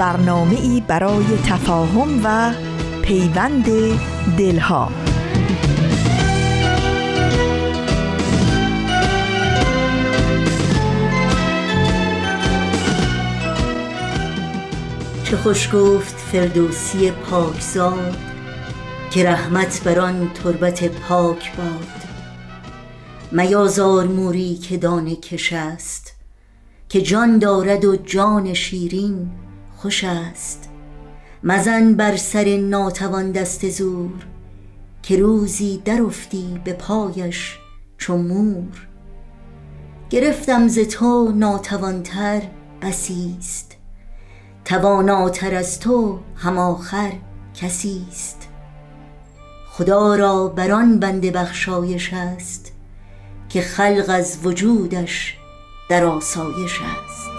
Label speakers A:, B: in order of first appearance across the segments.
A: برنامه ای برای تفاهم و پیوند دلها.
B: چه خوش گفت فردوسی پاکزاد که رحمت بر آن تربت پاک باد. میازار موری که دانه کش است که جان دارد و جان شیرین خوش است. مزن بر سر ناتوان دست زور که روزی درفتی به پایش چو مور. گرفتم ز تو ناتوانتر بسیست تواناتر از تو هم آخر کسیست خدا را بر آن بنده بخشایش است که خلق از وجودش در آسایش است.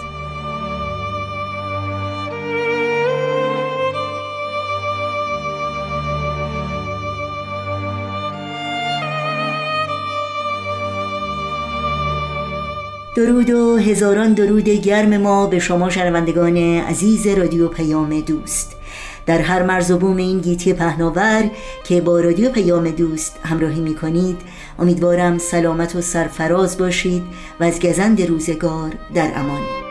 B: درود و هزاران درود گرم ما به شما شنوندگان عزیز رادیو پیام دوست. در هر مرز و بوم این گیتی پهناور که با رادیو پیام دوست همراهی می کنید امیدوارم سلامت و سرفراز باشید و از گزند روزگار در امان.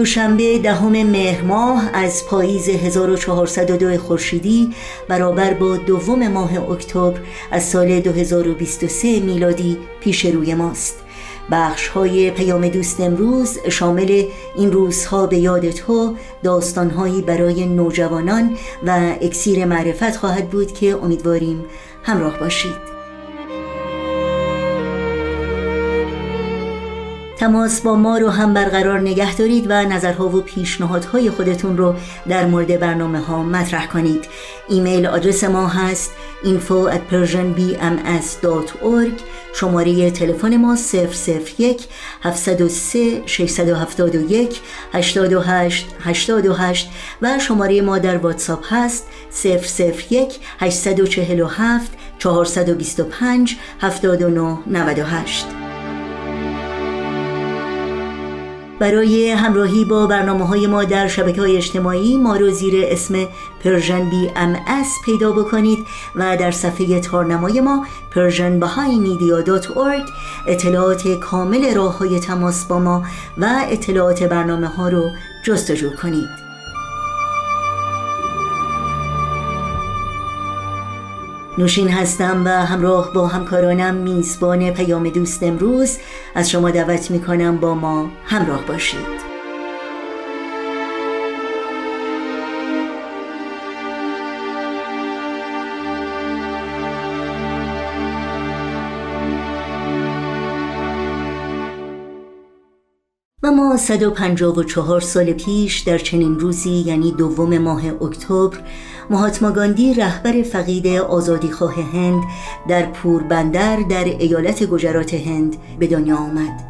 B: دوشنبه دهم مهر ماه از پاییز 1402 خورشیدی برابر با دوم ماه اکتبر از سال 2023 میلادی پیش روی ماست. بخش های پیام دوست امروز شامل این روزها به یاد تو داستانهایی برای نوجوانان و اکسیر معرفت خواهد بود که امیدواریم همراه باشید. تماس با ما رو هم برقرار نگه دارید و نظرها و پیشنهادهای خودتون رو در مورد برنامه ها مطرح کنید. ایمیل آدرس ما هست info at persianbms.org شماره تلفن ما 001 703 671 828 828 و شماره ما در واتساپ هست 001 847 425 79 برای همراهی با برنامه های ما در شبکه های اجتماعی ما رو زیر اسم Persian BMS پیدا بکنید و در صفحه تارنمای ما Persian اطلاعات کامل راه های تماس با ما و اطلاعات برنامه ها رو جستجو کنید. نوشین هستم و همراه با همکارانم میزبان پیام دوست امروز. از شما دعوت می‌کنم با ما همراه باشید. و ما 154 سال پیش در چنین روزی یعنی دوم ماه اکتبر مهاتما گاندی رهبر فقید آزادیخواه هند در پوربندر در ایالت گجرات هند به دنیا آمد.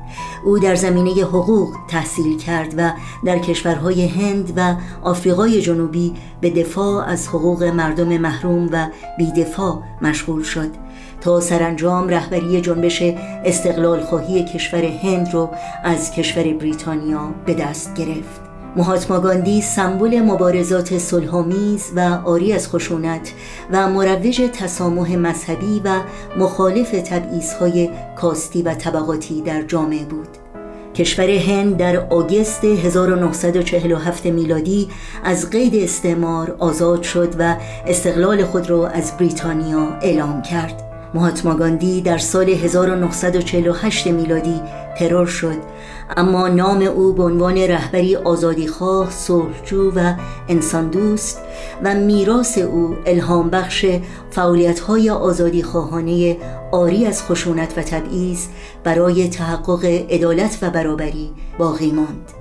B: او در زمینه حقوق تحصیل کرد و در کشورهای هند و آفریقای جنوبی به دفاع از حقوق مردم محروم و بیدفاع مشغول شد تا سرانجام رهبری جنبش استقلال خواهی کشور هند رو از کشور بریتانیا به دست گرفت. مهاتما گاندی سمبل مبارزات صلحآمیز و آری از خشونت و مروج تسامح مذهبی و مخالف تبعیضهای کاستی و طبقاتی در جامعه بود. کشور هند در آگست 1947 میلادی از قید استعمار آزاد شد و استقلال خود را از بریتانیا اعلام کرد. مهاتما گاندی در سال 1948 میلادی ترور شد اما نام او به عنوان رهبری آزادیخواه، صلحجو و انسان دوست و میراث او الهام بخش فعالیت‌های آزادیخواهانه آری از خشونت و تبعیض برای تحقق عدالت و برابری باقی ماند.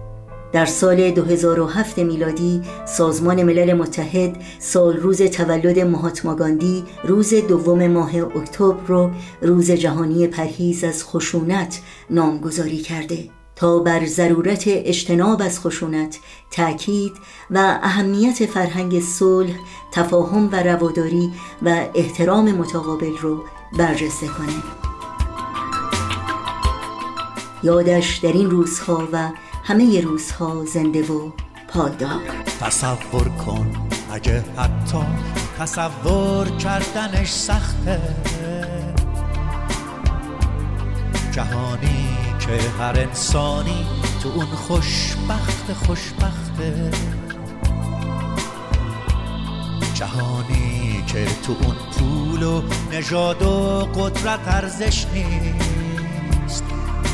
B: در سال 2007 میلادی سازمان ملل متحد سال روز تولد مهاتما گاندی روز دوم ماه اکتبر رو روز جهانی پرهیز از خشونت نامگذاری کرده. تا بر ضرورت اجتناب از خشونت تأکید و اهمیت فرهنگ صلح، تفاهم و رواداری و احترام متقابل رو برجسته کنه. یادش در این روزها و همه روزها زنده و پایدار.
C: تصور کن اگه حتی تصور کردنش سخته. جهانی که هر انسانی تو اون خوشبخت خوشبخته. جهانی که تو اون پول و نژاد و قدرت ارزش نیست.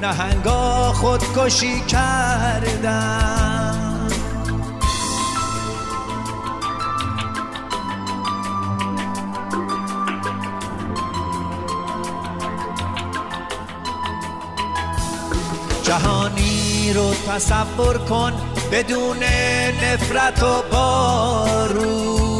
C: نهنگا خودکشی کردن. جهانی رو تصور کن بدون نفرت و بارود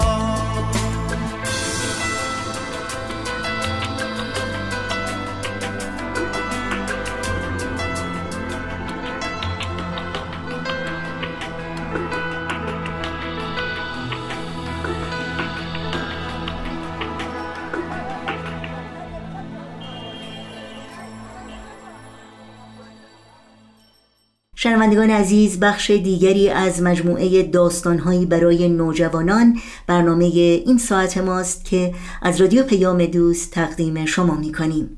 B: شنوندگان عزیز بخش دیگری از مجموعه داستانهایی برای نوجوانان برنامه این ساعت ماست که از رادیو پیام دوست تقدیم شما می کنیم.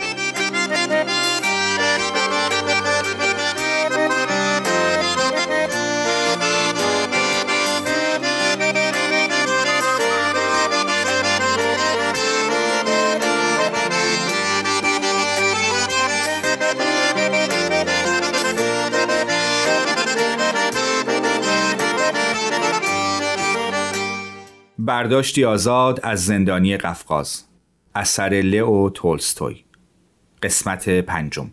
D: برداشتی آزاد از زندانی قفقاز. اثر لئو تولستوی. قسمت پنجم.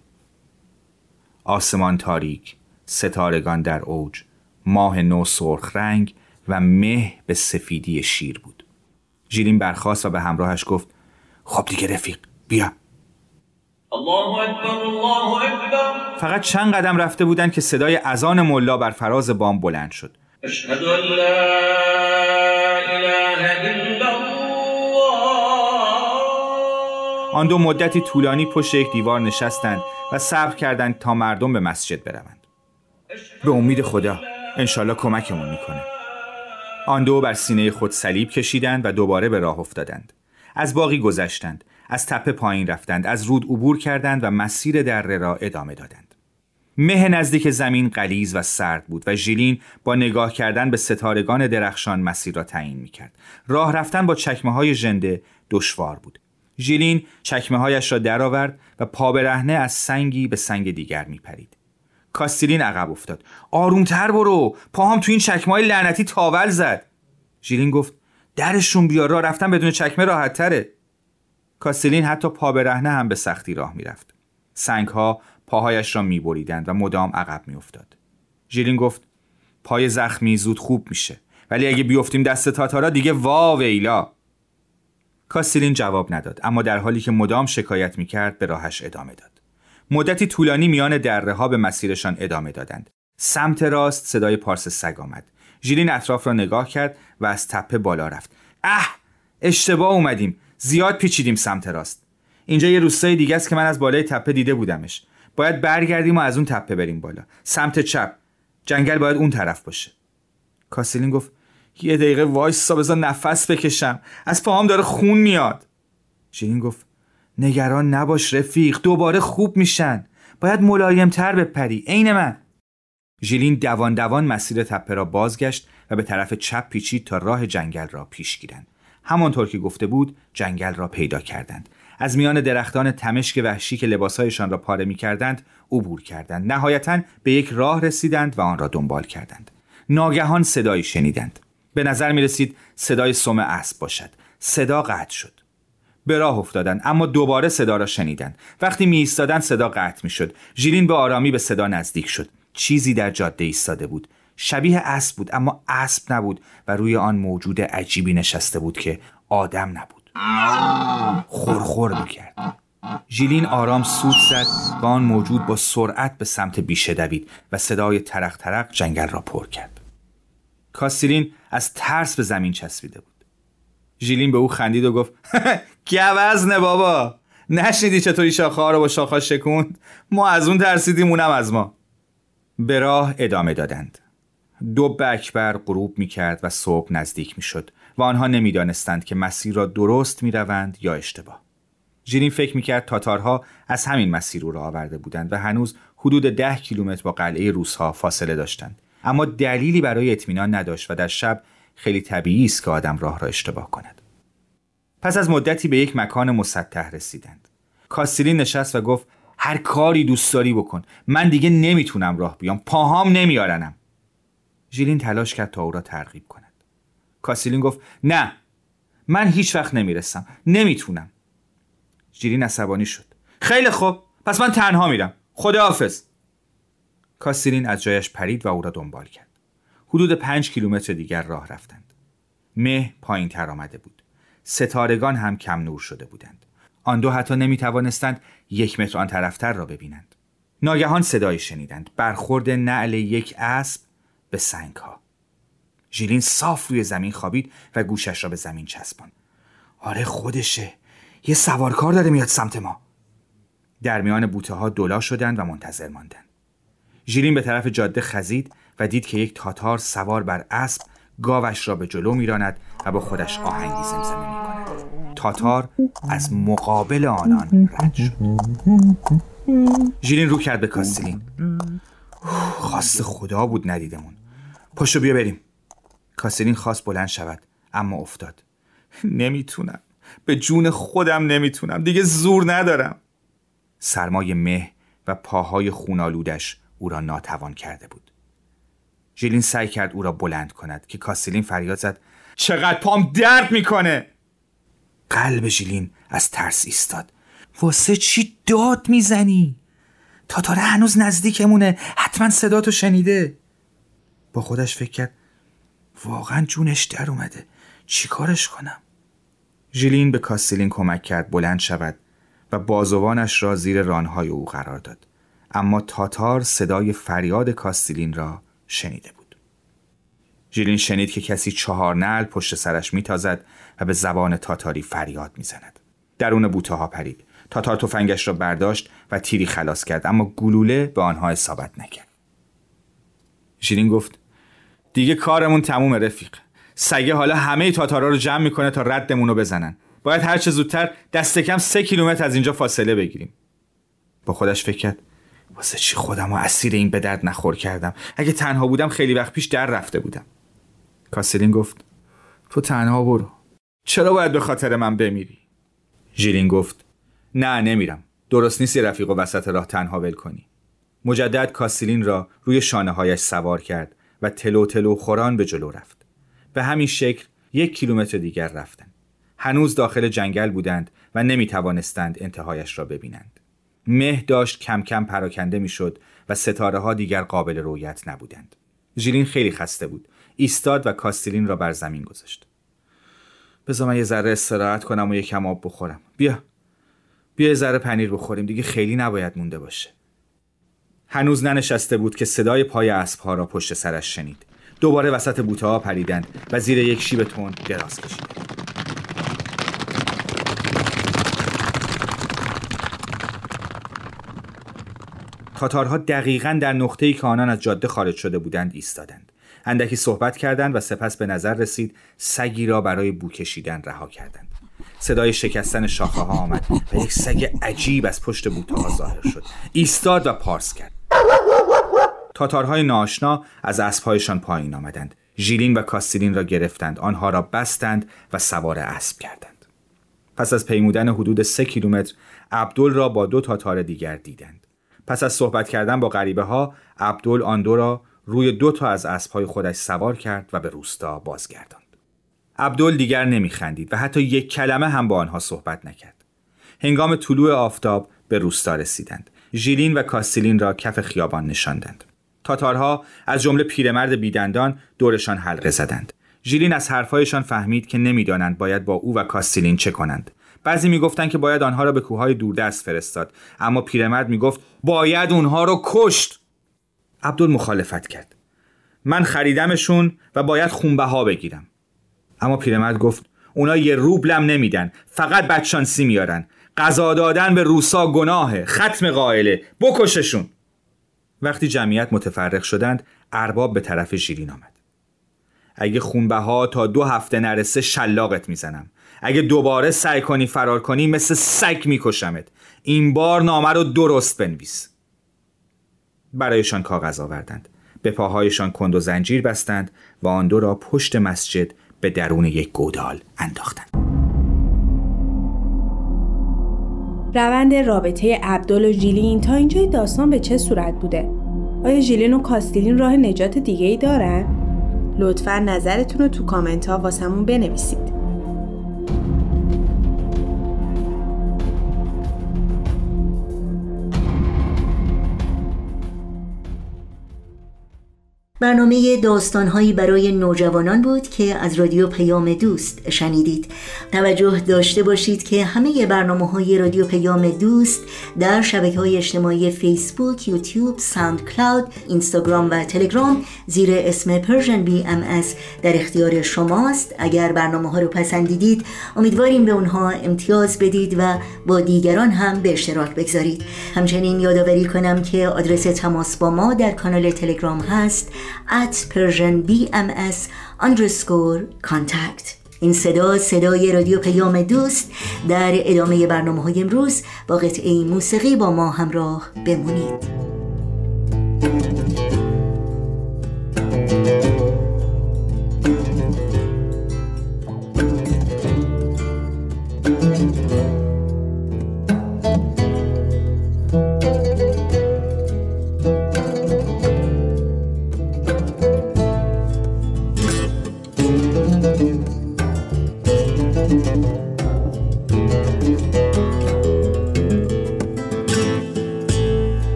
D: آسمان تاریک ستارگان در اوج ماه نو سرخ رنگ و مه به سفیدی شیر بود. ژیلین برخاست و به همراهش گفت خب دیگه رفیق بیا. الله اکبر الله اکبر. فقط چند قدم رفته بودند که صدای اذان ملا بر فراز بام بلند شد. اشهد ان لا آن دو مدتی طولانی پشت یک دیوار نشستند و صبر کردند تا مردم به مسجد بروند. به امید خدا انشالله کمکمون می‌کنه. آن دو بر سینه خود صلیب کشیدند و دوباره به راه افتادند. از باقی گذشتند از تپه پایین رفتند از رود عبور کردند و مسیر دره را ادامه دادند. مه نزدیک زمین قلیز و سرد بود و ژیلین با نگاه کردن به ستارگان درخشان مسیر را تعیین می‌کرد. راه رفتن با چکمه های ژنده دشوار بود. ژیلین چکمه هایش را درآورد و پا برهنه از سنگی به سنگ دیگر میپرید. کاستیلین عقب افتاد. آرومتر برو. پاهم تو این چکمه های لعنتی تاول زد. ژیلین گفت درشون بیا راه رفتن بدون چکمه راحت تره کاستیلین حتی پا برهنه هم به سختی راه می‌رفت. سنگ ها پاهایش را میبریدند و مدام عقب میافتاد. ژیلین گفت پای زخمی زود خوب میشه. ولی اگه بیفتیم دست تاتارا دیگه وا ویلا. کاستیلین جواب نداد اما در حالی که مدام شکایت می‌کرد به راهش ادامه داد. مدتی طولانی میان دره ها به مسیرشان ادامه دادند. سمت راست صدای پارس سگ آمد. ژیلین اطراف را نگاه کرد و از تپه بالا رفت. اه! اشتباه اومدیم. زیاد پیچیدیم سمت راست. اینجا یه روستای دیگه است که من از بالای تپه دیده بودمش. باید برگردیم و از اون تپه بریم بالا. سمت چپ. جنگل باید اون طرف باشه. کاسلین گفت یه دقیقه وایسا بذار نفس بکشم. از پاهام داره خون میاد. ژیلین گفت نگران نباش رفیق دوباره خوب میشن. باید ملایم تر بپری عین من. ژیلین دوان دوان مسیر تپه را بازگشت و به طرف چپ پیچید تا راه جنگل را پیش گیرند. همانطور که گفته بود جنگل را پیدا کردند. از میان درختان تمشک وحشی که لباسهایشان را پاره می کردند عبور کردند. نهایتا به یک راه رسیدند و آن را دنبال کردند. ناگهان صدایی شنیدند. به نظر می رسید صدای سم اسب باشد. صدا قطع شد. به راه افتادند اما دوباره صدا را شنیدند. وقتی می ایستادند صدا قطع می شد ژیلین به آرامی به صدا نزدیک شد. چیزی در جاده ایستاده بود. شبیه اسب بود اما اسب نبود و روی آن موجود عجیبی نشسته بود که آدم نبود. خورخور می‌کرد. ژیلین آرام سود زد و آن موجود با سرعت به سمت بیشه دوید و صدای ترق ترق جنگل را پر کرد. کاستیلین از ترس به زمین چسبیده بود. ژیلین به او خندید و گفت گوزنه بابا؟ نشنیدی چطوری شاخه ها رو با شاخه شکوند؟ ما از اون ترسیدیم اونم از ما. به راه ادامه دادند. دو اکبر غروب می کرد و صبح نزدیک می شد و آنها نمی‌دانستند که مسیر را درست می روند یا اشتباه. ژیلین فکر می کرد تاتارها از همین مسیر رو را آورده بودند و هنوز حدود ده کیلومتر با قلعه روسها فاصله داشتند. اما دلیلی برای اطمینان نداشت و در شب خیلی طبیعی است که آدم راه را اشتباه کند. پس از مدتی به یک مکان مسطح رسیدند. کاستیلین نشست و گفت هر کاری دوست داری بکن. من دیگه نمی‌تونم راه بیام. پاهام نمیارنم. ژیلین تلاش کرد تا او را ترغیب کند. کاسیلین گفت نه من هیچ وقت نمی‌رسم. نمی‌تونم. ژیلین عصبانی شد. خیلی خوب. پس من تنها میرم. خداحافظ. کاستیلین از جایش پرید و او را دنبال کرد. حدود پنج کیلومتر دیگر راه رفتند. مه پایین تر آمده بود. ستارگان هم کم نور شده بودند. آن دو حتی نمی توانستند یک متر آن طرفتر را ببینند. ناگهان صدایی شنیدند. برخورد نعل یک اسب به سنگ ها. ژیلین صاف روی زمین خوابید و گوشش را به زمین چسباند. آره خودشه. یه سوارکار داره میاد سمت ما. در میان بوته ها دلا شدند و منتظر ماندند. ژیلین به طرف جاده خزید و دید که یک تاتار سوار بر اسب گاوش را به جلو میراند و با خودش آهنگی زمزمه می کند. تاتار از مقابل آنان رد شد. ژیلین رو کرد به کاستلین. خواست خدا بود ندیدمون. پاشو بیا بریم. کاستلین خواست بلند شود اما افتاد. نمی‌تونم. به جون خودم نمی‌تونم. دیگه زور ندارم. سرمای مه و پاهای خونالودش او را ناتوان کرده بود. ژیلین سعی کرد او را بلند کند که کاستلین فریاد زد چقدر پام درد می‌کنه! قلب ژیلین از ترس ایستاد. واسه چی داد می‌زنی؟ تاتاره هنوز نزدیکمونه حتما صداتو شنیده. با خودش فکر کرد واقعا جونش در اومده. چی کارش کنم؟ ژیلین به کاستلین کمک کرد بلند شود و بازوانش را زیر رانهای او قرار داد. اما تاتار صدای فریاد کاستلین را شنیده بود. ژیلین شنید که کسی چهار نل پشت سرش میتازد و به زبان تاتاری فریاد می‌زند. درون بوته ها پرید. تاتار تفنگش را برداشت و تیری خلاص کرد اما گلوله به آنها اصابت نکرد. ژیلین گفت دیگه کارمون تموم رفیق. سگه حالا همه تاتارا رو جمع می‌کنه تا ردمون رو بزنن. باید هر چه زودتر دست کم سه کیلومتر از اینجا فاصله بگیریم. با خودش فکر کرد واسه چی خودم و اسیر این به درد نخور کردم؟ اگه تنها بودم خیلی وقت پیش در رفته بودم. کاسلین گفت تو تنها برو. چرا باید به خاطر من بمیری؟ ژیلین گفت نه نمیرم. درست نیست رفیق و وسط راه تنها ول کنی. مجدد کاسیلین را روی شانه هایش سوار کرد و تلو تلو خوران به جلو رفت. به همین شکل یک کیلومتر دیگر رفتند هنوز داخل جنگل بودند و نمی توانستند انتهایش را ببینند. مه داشت کم کم پراکنده می‌شد و ستاره ها دیگر قابل رویت نبودند. ژیلین خیلی خسته بود. ایستاد و کاستیلین را بر زمین گذاشت. بذار من یه ذره استراحت کنم و یکم آب بخورم. بیا. بیا یه ذره پنیر بخوریم. دیگه خیلی نباید مونده باشه. هنوز ننشسته بود که صدای پای اسبها را پشت سرش شنید. دوباره وسط بوته ها پریدند و زیر یک شیب تند دراز کشیدند تاتارها دقیقا در نقطه‌ای که آنان از جاده خارج شده بودند ایستادند. اندکی صحبت کردند و سپس به نظر رسید سگی را برای بو کشیدن رها کردند. صدای شکستن شاخه ها آمد و یک سگ عجیب از پشت بوته ظاهر شد. ایستاد و پارس کرد. تاتارهای ناشنا از اسبهایشان پایین آمدند. ژیلین و کاستیلین را گرفتند. آنها را بستند و سوار اسب کردند. پس از پیمودن حدود سه کیلومتر عبدل را با دو تاتار دیگر دیدند. پس از صحبت کردن با غریبه ها عبدل آن دو را روی دو تا از اسبهای خودش سوار کرد و به روستا بازگرداند. عبدل دیگر نمیخندید و حتی یک کلمه هم با آنها صحبت نکرد. هنگام طلوع آفتاب به روستا رسیدند. ژیلین و کاستیلین را کف خیابان نشاندند. تاتارها از جمله پیرمرد بیدندان دورشان حلقه زدند. ژیلین از حرفهایشان فهمید که نمی‌دانند باید با او و کاستیلین چه کنند. بعضی می‌گفتند که باید آنها را به کوههای دوردست فرستاد. اما پیرمرد می‌گفت باید اونها رو کشت. عبدال مخالفت کرد. من خریدمشون و باید خونبه ها بگیرم. اما پیرمرد گفت اونا یه روبلم نمیدن. فقط بدشانسی میارن غذا دادن به روسا گناهه. ختم قائله. بکششون. وقتی جمعیت متفرق شدند ارباب به طرف ژیلین آمد. اگه خونبه ها تا دو هفته نرسه شلاقت می‌زنم. اگه دوباره سعی کنی فرار کنی مثل سگ میکشمت این بار نامه رو درست بنویس برایشان کاغذ آوردند به پاهایشان کند و زنجیر بستند و آن دو را پشت مسجد به درون یک گودال انداختند
E: روند رابطه عبدال و ژیلین تا اینجای داستان به چه صورت بوده؟ آیا ژیلین و کاستیلین راه نجات دیگه ای دارن؟ لطفا نظرتون رو تو کامنت ها واسمون بنویسید.
B: برنامه داستانهایی برای نوجوانان بود که از رادیو پیام دوست شنیدید. توجه داشته باشید که همه برنامه های رادیو پیام دوست در شبکه های اجتماعی فیسبوک، یوتیوب، ساوند کلاود، اینستاگرام و تلگرام زیر اسم ام از در اختیار شماست. اگر برنامه ها رو پسندیدید امیدواریم به اونها امتیاز بدید و با دیگران هم به اشتراک بگذارید. همچنین یادآوری کنم که آدرس تماس با ما در کانال تلگرام هست at Persian BMS underscore contact. این صدا صدای رادیو پیام دوست در ادامه برنامه های امروز با قطعه موسیقی با ما همراه بمونید.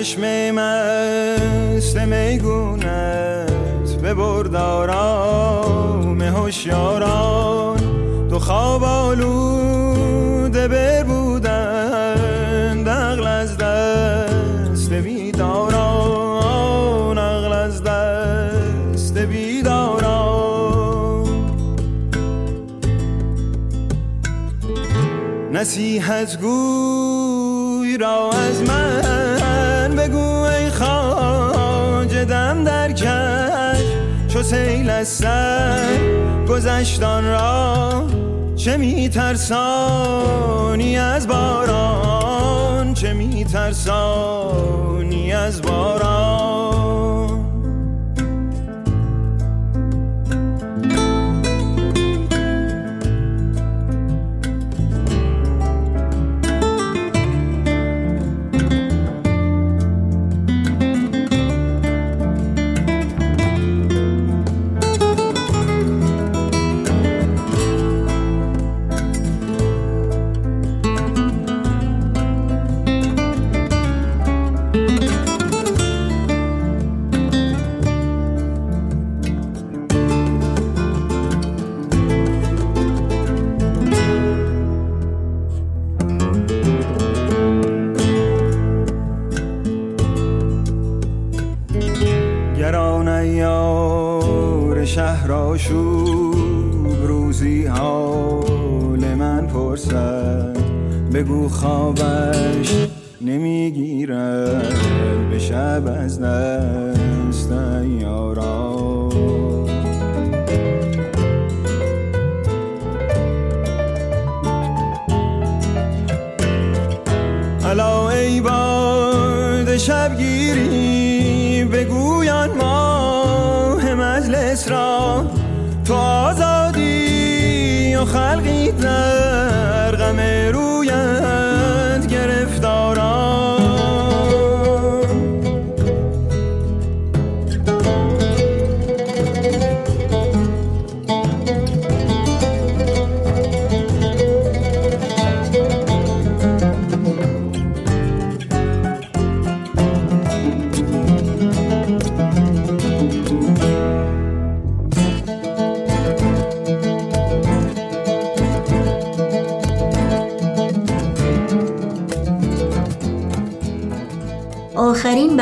F: چشم مست میگونت به بردارام هوشیاران. تو خواب آلوده بر بودن دقل از دست بیداران اغل از دست بیداران. نصیحت گوی را از من سیل از سر گذشتان را چه میترسانی از باران؟ چه میترسانی از باران؟ آشوب روزی حال من پرسد. بگو خوابش نمی‌گیرد به شب از دست یارا حالا ای باد شبگیری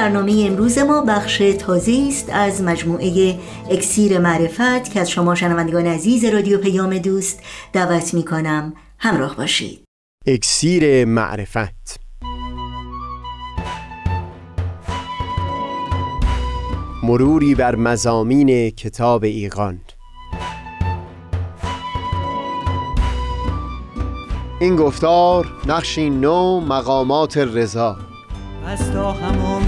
B: برنامه امروز ما بخش تازه است از مجموعه اکسیر معرفت که از شما شنوندگان عزیز رادیو پیام دوست دعوت می کنم همراه باشید.
G: اکسیر معرفت. مروری بر مزامین کتاب ایقان این گفتار نقشی نو مقامات رضا.
C: از تا همامه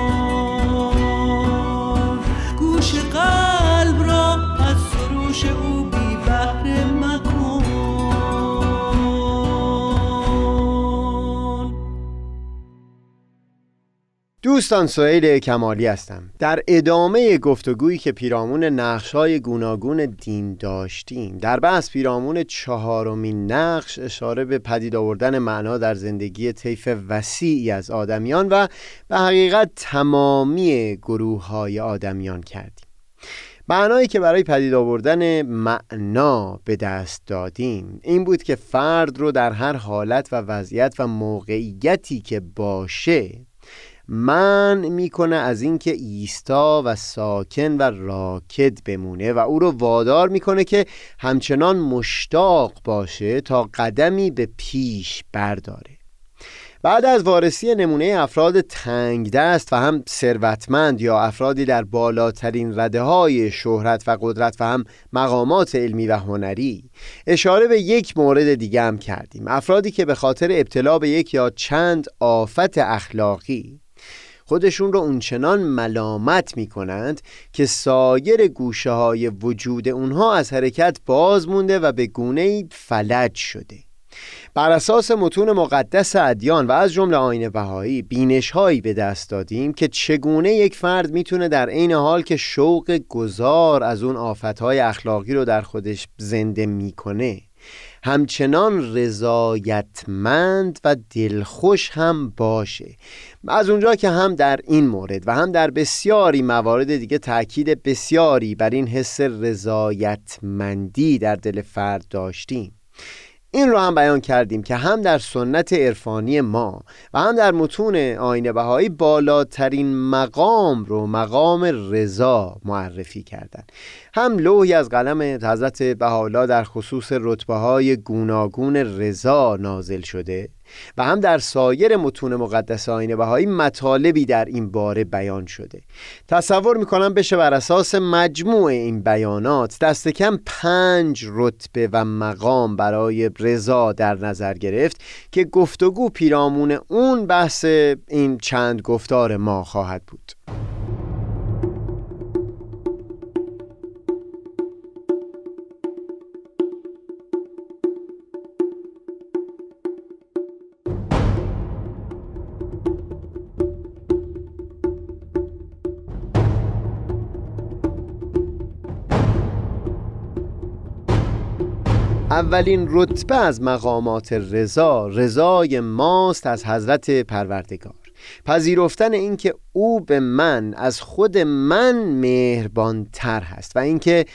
C: قلب را از سروش او
G: دوستان سویل کمالی هستم. در ادامه گفتگویی که پیرامون نقشهای گوناگون دین داشتیم در بحث پیرامون چهارمین نقش اشاره به پدید آوردن معنا در زندگی طیف وسیعی از آدمیان و به حقیقت تمامی گروه های آدمیان کردیم. معنایی که برای پدید آوردن معنا به دست دادیم این بود که فرد رو در هر حالت و وضعیت و موقعیتی که باشه من می‌کنه از اینکه ایستا و ساکن و راکد بمونه و او رو وادار می‌کنه که همچنان مشتاق باشه تا قدمی به پیش برداره. بعد از وارسی نمونه افراد تنگ دست و هم ثروتمند یا افرادی در بالاترین رده های شهرت و قدرت و هم مقامات علمی و هنری اشاره به یک مورد دیگه هم کردیم. افرادی که به خاطر ابتلا به یک یا چند آفت اخلاقی خودشون رو اونچنان ملامت می کنند که سایر گوشه های وجود اونها از حرکت باز مونده و به گونه فلج شده. بر اساس متون مقدس ادیان و از جمله آین بهایی بینش هایی به دست دادیم که چگونه یک فرد می‌تونه در عین حال که شوق گذار از اون آفتهای اخلاقی رو در خودش زنده می‌کنه. همچنان رضایتمند و دلخوش هم باشه. از اونجا که هم در این مورد و هم در بسیاری موارد دیگه تاکید بسیاری بر این حس رضایتمندی در دل فرد داشتیم. این رو هم بیان کردیم که هم در سنت عرفانی ما و هم در متون آین بهایی بالاترین مقام رو مقام رضا معرفی کردن. هم لوحی از قلم حضرت بهاءالله در خصوص رتبه های گوناگون رضا نازل شده. و هم در سایر متون مقدس آین بهایی مطالبی در این باره بیان شده. تصور می‌کنم بشه بر اساس مجموع این بیانات دست کم پنج رتبه و مقام برای رضا در نظر گرفت که گفتگو پیرامون اون بحث این چند گفتار ما خواهد بود. اولین رتبه از مقامات رضا رضای ماست از حضرت پروردگار. پذیرفتن اینکه او به من از خود من مهربان تر هست و اینکه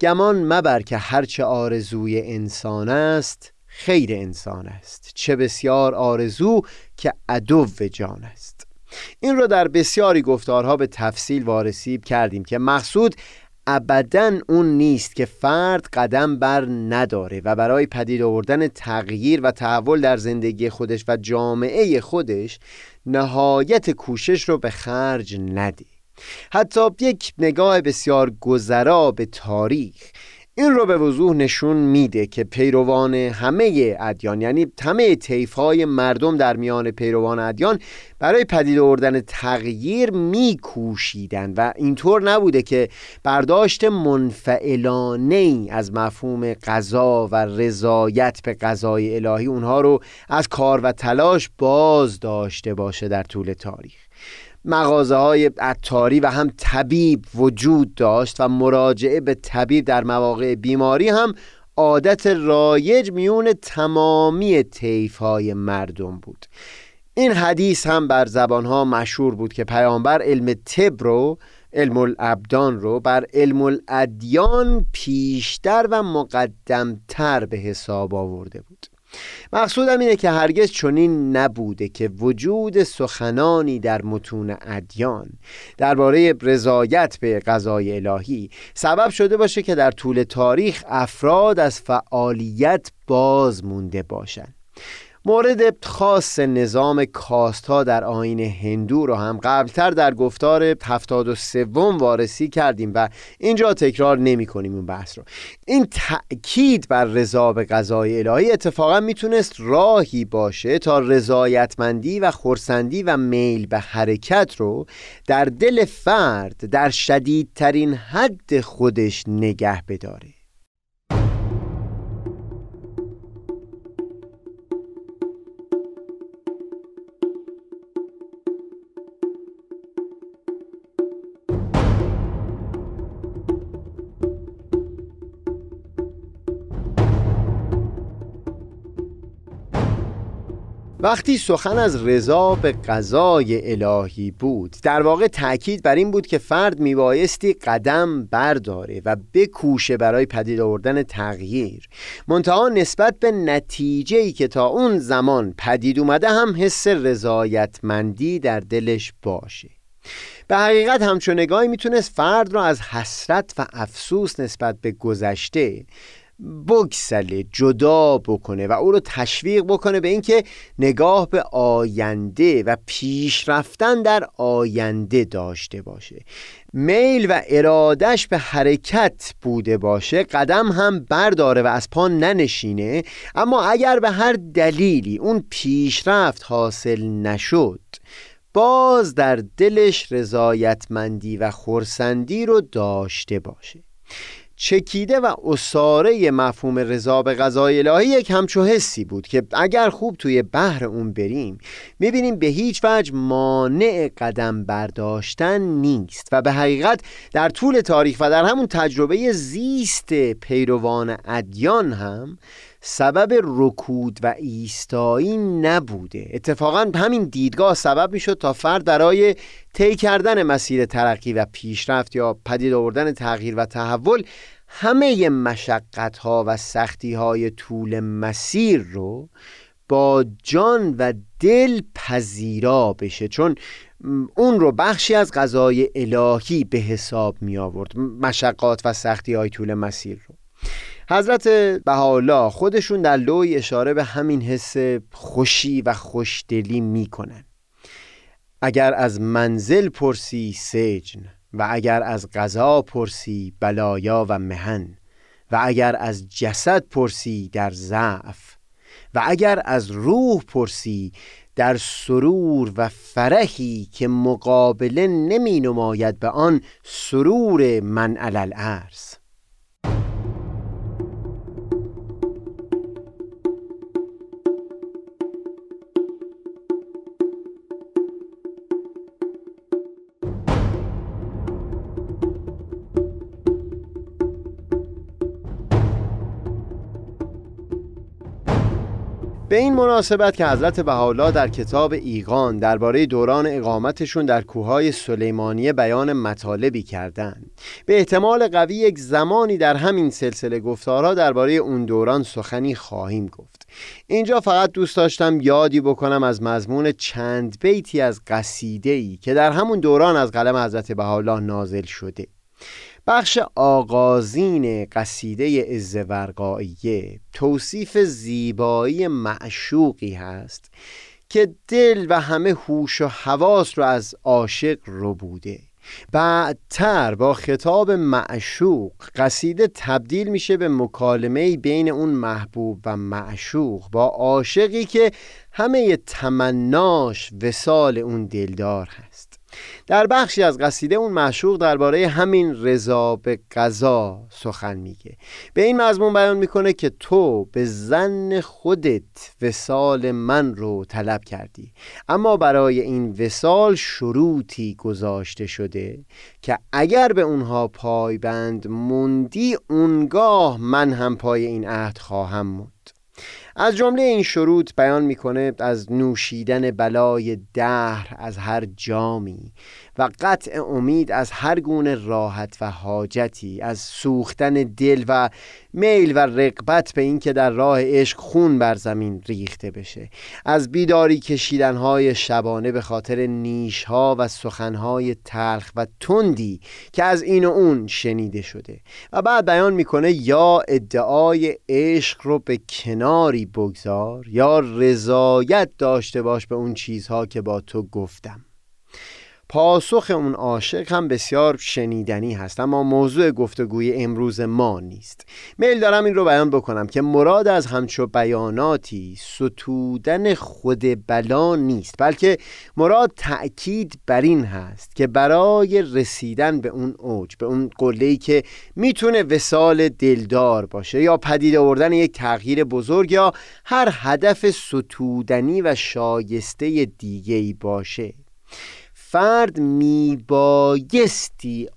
G: گمان مبر که هرچه آرزوی انسان است خیر انسان است. چه بسیار آرزو که عدو جان است. این را در بسیاری گفتارها به تفصیل وارسیب کردیم که مقصود ابدا اون نیست که فرد قدم بر نداره و برای پدید آوردن تغییر و تحول در زندگی خودش و جامعه خودش نهایت کوشش رو به خرج نده. حتی یک نگاه بسیار گذرا به تاریخ این رو به وضوح نشون میده که پیروان همه ادیان یعنی همه های مردم در میان پیروان ادیان برای پدید آوردن تغییر میکوشیدند و اینطور نبوده که برداشت منفعلانه ای از مفهوم قضا و رضایت به قضای الهی اونها رو از کار و تلاش باز داشته باشه در طول تاریخ. مغازه های عطاری و هم طبیب وجود داشت و مراجعه به طبیب در مواقع بیماری هم عادت رایج میون تمامی طیف های مردم بود. این حدیث هم بر زبانها مشهور بود که پیامبر علم طب رو علم الابدان رو بر علم الادیان پیشتر و مقدمتر به حساب آورده بود. مقصودم اینه که هرگز چنین نبوده که وجود سخنانی در متون ادیان درباره رضایت به قضای الهی سبب شده باشه که در طول تاریخ افراد از فعالیت باز مونده باشند. مورد خاص نظام کاست ها در آین هندو رو هم قبلتر در گفتار 73 وارسی کردیم و اینجا تکرار نمی کنیم اون بحث رو. این تأکید بر رضا به قضای الهی اتفاقا می‌تونست راهی باشه تا رضایتمندی و خورسندی و میل به حرکت رو در دل فرد در شدیدترین حد خودش نگه بداره. وقتی سخن از رضا به قضای الهی بود در واقع تأکید بر این بود که فرد میبایستی قدم برداره و بکوشه برای پدید آوردن تغییر. منتها نسبت به نتیجه ای که تا اون زمان پدید اومده هم حس رضایتمندی در دلش باشه. به حقیقت همچون نگاهی می‌تونست فرد را از حسرت و افسوس نسبت به گذشته بگسله جدا بکنه و او رو تشویق بکنه به اینکه نگاه به آینده و پیش رفتن در آینده داشته باشه. میل و ارادش به حرکت بوده باشه قدم هم برداره و از پا ننشینه اما اگر به هر دلیلی اون پیشرفت حاصل نشد باز در دلش رضایتمندی و خورسندی رو داشته باشه. چکیده و اصاره مفهوم رضا به غذای الهی یک همچو حسی بود که اگر خوب توی بحر اون بریم می‌بینیم به هیچ وجه مانع قدم برداشتن نیست و به حقیقت در طول تاریخ و در همون تجربه زیست پیروان ادیان هم سبب رکود و ایستایی نبوده. اتفاقا همین دیدگاه سبب می‌شد تا فرد برای طی کردن مسیر ترقی و پیشرفت یا پدید آوردن تغییر و تحول همه مشقت ها و سختی های طول مسیر رو با جان و دل پذیرا بشه. چون اون رو بخشی از غذای الهی به حساب می آورد مشقات و سختی های طول مسیر رو. حضرت بهاءالله خودشون در لوی اشاره به همین حس خوشی و خوشدلی می‌کنن. اگر از منزل پرسی سجن و اگر از غذا پرسی بلایا و مهن و اگر از جسد پرسی در ضعف و اگر از روح پرسی در سرور و فرحی که مقابله نمی نماید به آن سرور من علل به این مناسبت که حضرت بهاءالله در کتاب ایقان درباره دوران اقامتشون در کوههای سلیمانیه بیان مطالبی کردند. به احتمال قوی یک زمانی در همین سلسله گفتارها درباره اون دوران سخنی خواهیم گفت. اینجا فقط دوست داشتم یادی بکنم از مضمون چند بیتی از قصیده که در همون دوران از قلم حضرت بهاءالله نازل شده. بخش آغازین قصیده ازورقاییه توصیف زیبایی معشوقی هست که دل و همه هوش و حواس رو از عاشق رو بوده. بعدتر با خطاب معشوق قصیده تبدیل میشه به مکالمه بین اون محبوب و معشوق با عاشقی که همه تمناش وسال اون دلدار هست. در بخشی از قصیده اون معشوق درباره همین رضا به قضا سخن میگه. به این مضمون بیان می‌کنه که تو به زن خودت وسال من رو طلب کردی. اما برای این وسال شروطی گذاشته شده که اگر به اونها پایبند موندی اونگاه من هم پای این عهد خواهم موند. از جمله این شروط بیان می‌کنه از نوشیدن بلای دهر از هر جامی. و قطع امید از هر گونه راحت و حاجتی از سوختن دل و میل و رقبت به اینکه در راه عشق خون بر زمین ریخته بشه. از بیداری کشیدنهای شبانه به خاطر نیشها و سخنهای تلخ و تندی که از این و اون شنیده شده. و بعد بیان می‌کنه یا ادعای عشق رو به کناری بگذار یا رضایت داشته باش به اون چیزها که با تو گفتم. پاسخ اون عاشق هم بسیار شنیدنی هست اما موضوع گفتگوی امروز ما نیست. میل دارم این رو بیان بکنم که مراد از همچو بیاناتی ستودن خود بلا نیست بلکه مراد تأکید بر این هست که برای رسیدن به اون اوج به اون قله‌ای که می‌تونه وسال دلدار باشه یا پدید آوردن یک تغییر بزرگ یا هر هدف ستودنی و شایسته دیگه‌ای باشه. فرد میبایستی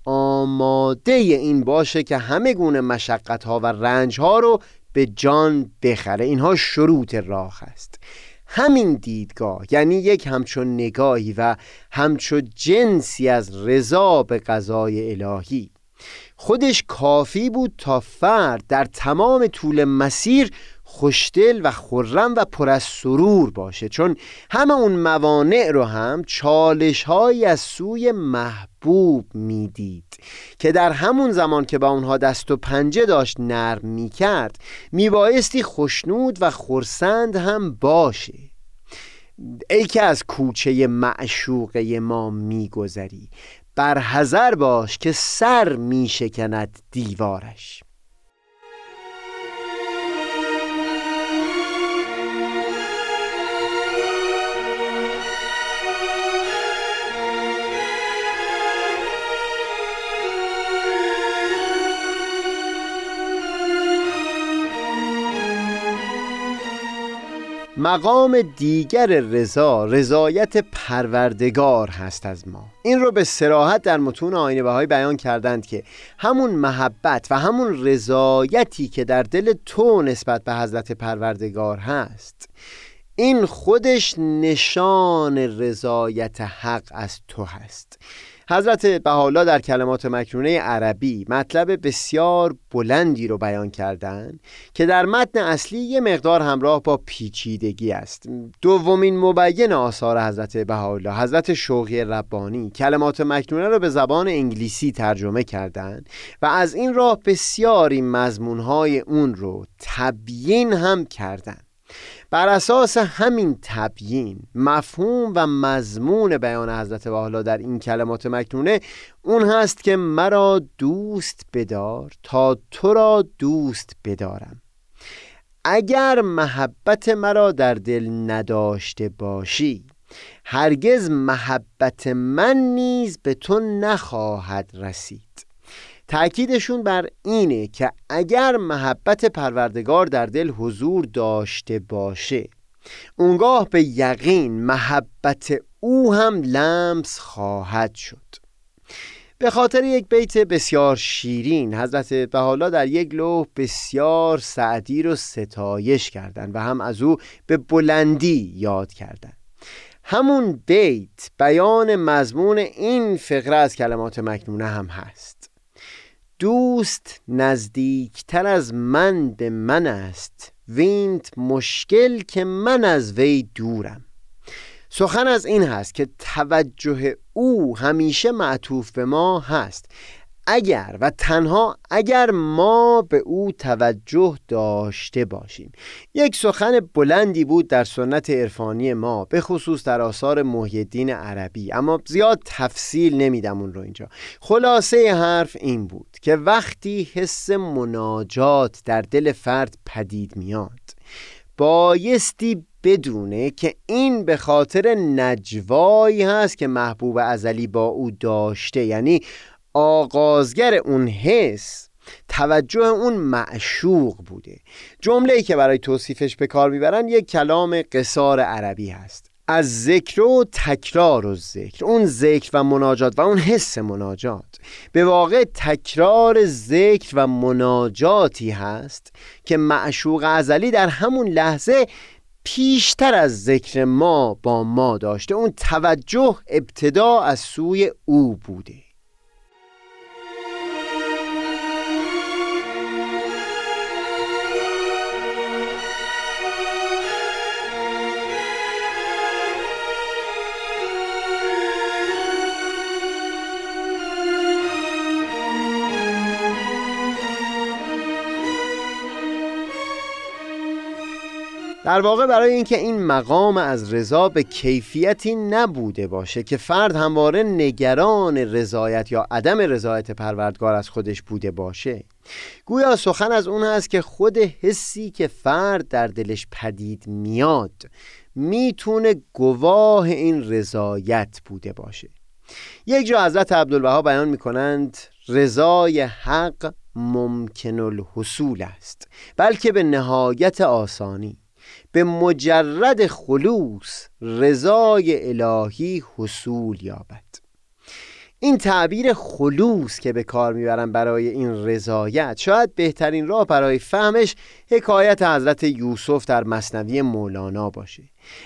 G: آماده این باشه که همه گونه مشقت ها و رنج ها رو به جان بخره. اینها شروط راه است. همین دیدگاه یعنی یک همچون نگاهی و همچون جنسی از رضا به قضای الهی. خودش کافی بود تا فرد در تمام طول مسیر خوشدل و خرم و پر از سرور باشه. چون همه اون موانع رو هم چالش های از سوی محبوب می‌دید که در همون زمان که با اونها دست و پنجه داشت نرم می‌کرد میبایستی خوشنود و خورسند هم باشه. ای که از کوچه معشوقه ما میگذری بر حذر باش که سر میشکند دیوارش. مقام دیگر رضا رضایت پروردگار هست از ما. این رو به سراحت در متون آینه بهایی بیان کردند که همون محبت و همون رضایتی که در دل تو نسبت به حضرت پروردگار هست این خودش نشان رضایت حق از تو هست. حضرت بهاءالله در کلمات مکنونه عربی مطلب بسیار بلندی رو بیان کردن که در متن اصلی یه مقدار همراه با پیچیدگی است. دومین مبین آثار حضرت بهاءالله حضرت شوقی ربانی کلمات مکنونه رو به زبان انگلیسی ترجمه کردند و از این راه بسیاری مضمونهای اون رو تبیین هم کردند بر اساس همین تبیین مفهوم و مضمون بیان حضرت والا در این کلمات مکنونه اون هست که مرا دوست بدار تا تو را دوست بدارم. اگر محبت مرا در دل نداشته باشی هرگز محبت من نیز به تو نخواهد رسید. تأکیدشون بر اینه که اگر محبت پروردگار در دل حضور داشته باشه اونگاه به یقین محبت او هم لمس خواهد شد. به خاطر یک بیت بسیار شیرین حضرت بحالا در یک لوح بسیار سعدی رو ستایش کردند و هم از او به بلندی یاد کردند. همون بیت بیان مضمون این فقره از کلمات مکنونه هم هست. دوست نزدیکتر از من به من است. وینت مشکل که من از وی دورم. سخن از این هست که توجه او همیشه معطوف به ما هست. اگر و تنها اگر ما به او توجه داشته باشیم. یک سخن بلندی بود در سنت عرفانی ما به خصوص در آثار محیدین عربی. اما زیاد تفصیل نمیدم اون رو اینجا. خلاصه حرف این بود که وقتی حس مناجات در دل فرد پدید میاد بایستی بدونه که این به خاطر نجوایی هست که محبوب ازلی با او داشته. یعنی آغازگر اون حس توجه اون معشوق بوده. جمله که برای توصیفش به کار می‌برن یک کلام قصار عربی هست. از ذکر و تکرار و ذکر. اون ذکر و مناجات و اون حس مناجات. به واقع تکرار ذکر و مناجاتی هست که معشوق ازلی در همون لحظه پیشتر از ذکر ما با ما داشته. اون توجه ابتدا از سوی او بوده. در واقع برای اینکه این مقام از رضا به کیفیتی نبوده باشه که فرد همواره نگران رضایت یا عدم رضایت پروردگار از خودش بوده باشه. گویا سخن از اون هست که خود حسی که فرد در دلش پدید میاد می‌تونه گواه این رضایت بوده باشه. یک جا حضرت عبدالبها بیان می‌کنند رضای حق ممکن الحصول است بلکه به نهایت آسانی. به مجرد خلوص رضای الهی حصول یابد. این تعبیر خلوص که به کار می‌برم برای این رضایت شاید بهترین راه برای فهمش حکایت حضرت یوسف در مصنوی مولانا باشه.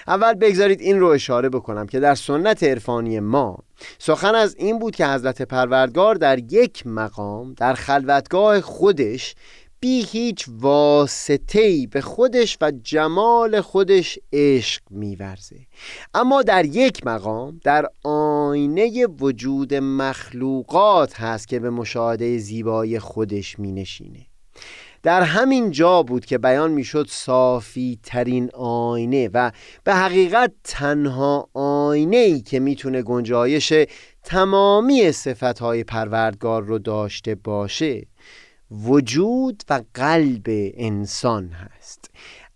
G: اول بگذارید این رو اشاره بکنم که در سنت عرفانی ما سخن از این بود که حضرت پروردگار در یک مقام در خلوتگاه خودش بی هیچ واسطه‌ای به خودش و جمال خودش عشق میورزه. اما در یک مقام در آینه وجود مخلوقات هست که به مشاهده زیبایی خودش می نشینه در همین جا بود که بیان می‌شد صافی ترین آینه و به حقیقت تنها آینه ای که می‌تونه گنجایش تمامی صفتهای پروردگار رو داشته باشه. وجود و قلب انسان هست.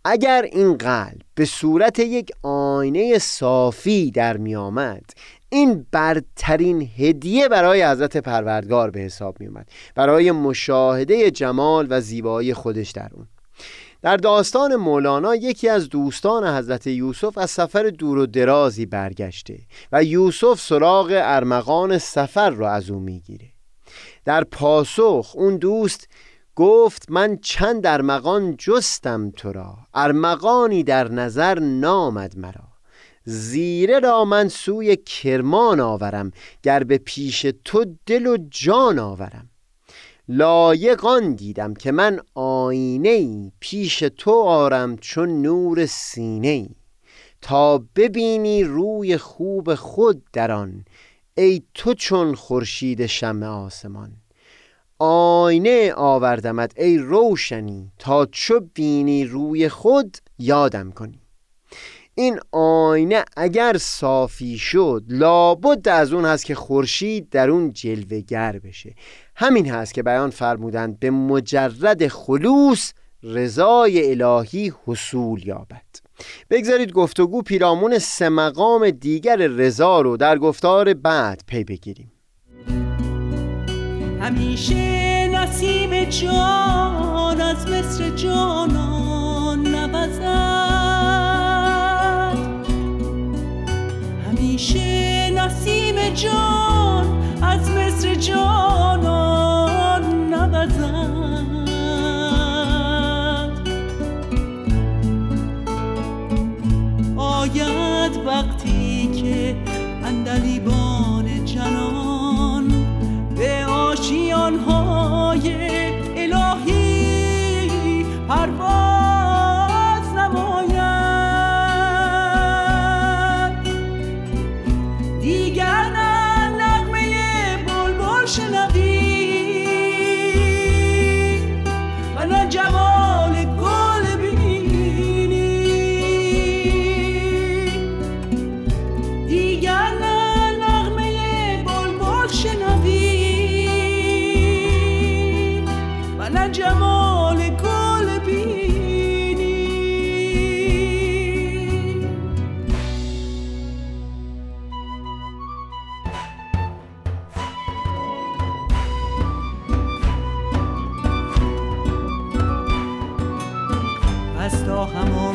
G: اگر این قلب به صورت یک آینه صافی در می آمد این برترین هدیه برای حضرت پروردگار به حساب می آمد برای مشاهده جمال و زیبایی خودش در اون. در داستان مولانا یکی از دوستان حضرت یوسف از سفر دور و درازی برگشته و یوسف سراغ ارمغان سفر را از او می‌گیره. در پاسخ اون دوست گفت من چند ارمغان جستم تو را ارمغانی در نظر نامد مرا. زیره را من سوی کرمان آورم گر به پیش تو دل و جان آورم. لایقان دیدم که من آینه ای پیش تو آرم چون نور سینه ای تا ببینی روی خوب خود در آن ای تو چون خورشید شمع آسمان. آینه آوردمت ای روشنی تا چو بینی روی خود یادم کنی. این آینه اگر صافی شد لابد از اون هست که خورشید در اون جلوگر بشه. همین هست که بیان فرمودند به مجرد خلوص رضای الهی حصول یابد. بگذارید گفتگو پیرامون سه مقام دیگر رضا رو در گفتار بعد پی بگیریم.
H: همیشه نسیم جان از مصر جانان نوزد. همیشه نسیم جان از مصر جانان نوزد. آید وقتی که اندلیبان on home.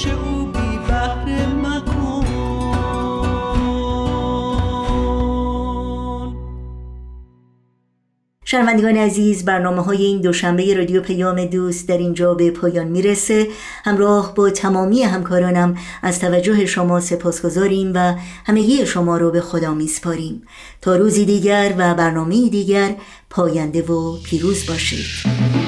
H: سروش او بی مکن.
B: شنوندگان عزیز برنامه های این دوشنبه رادیو پیام دوست در اینجا به پایان می‌رسه. همراه با تمامی همکارانم از توجه شما سپاسگزاریم و همگی شما رو به خدا میسپاریم. تا روزی دیگر و برنامه دیگر پاینده و پیروز باشید.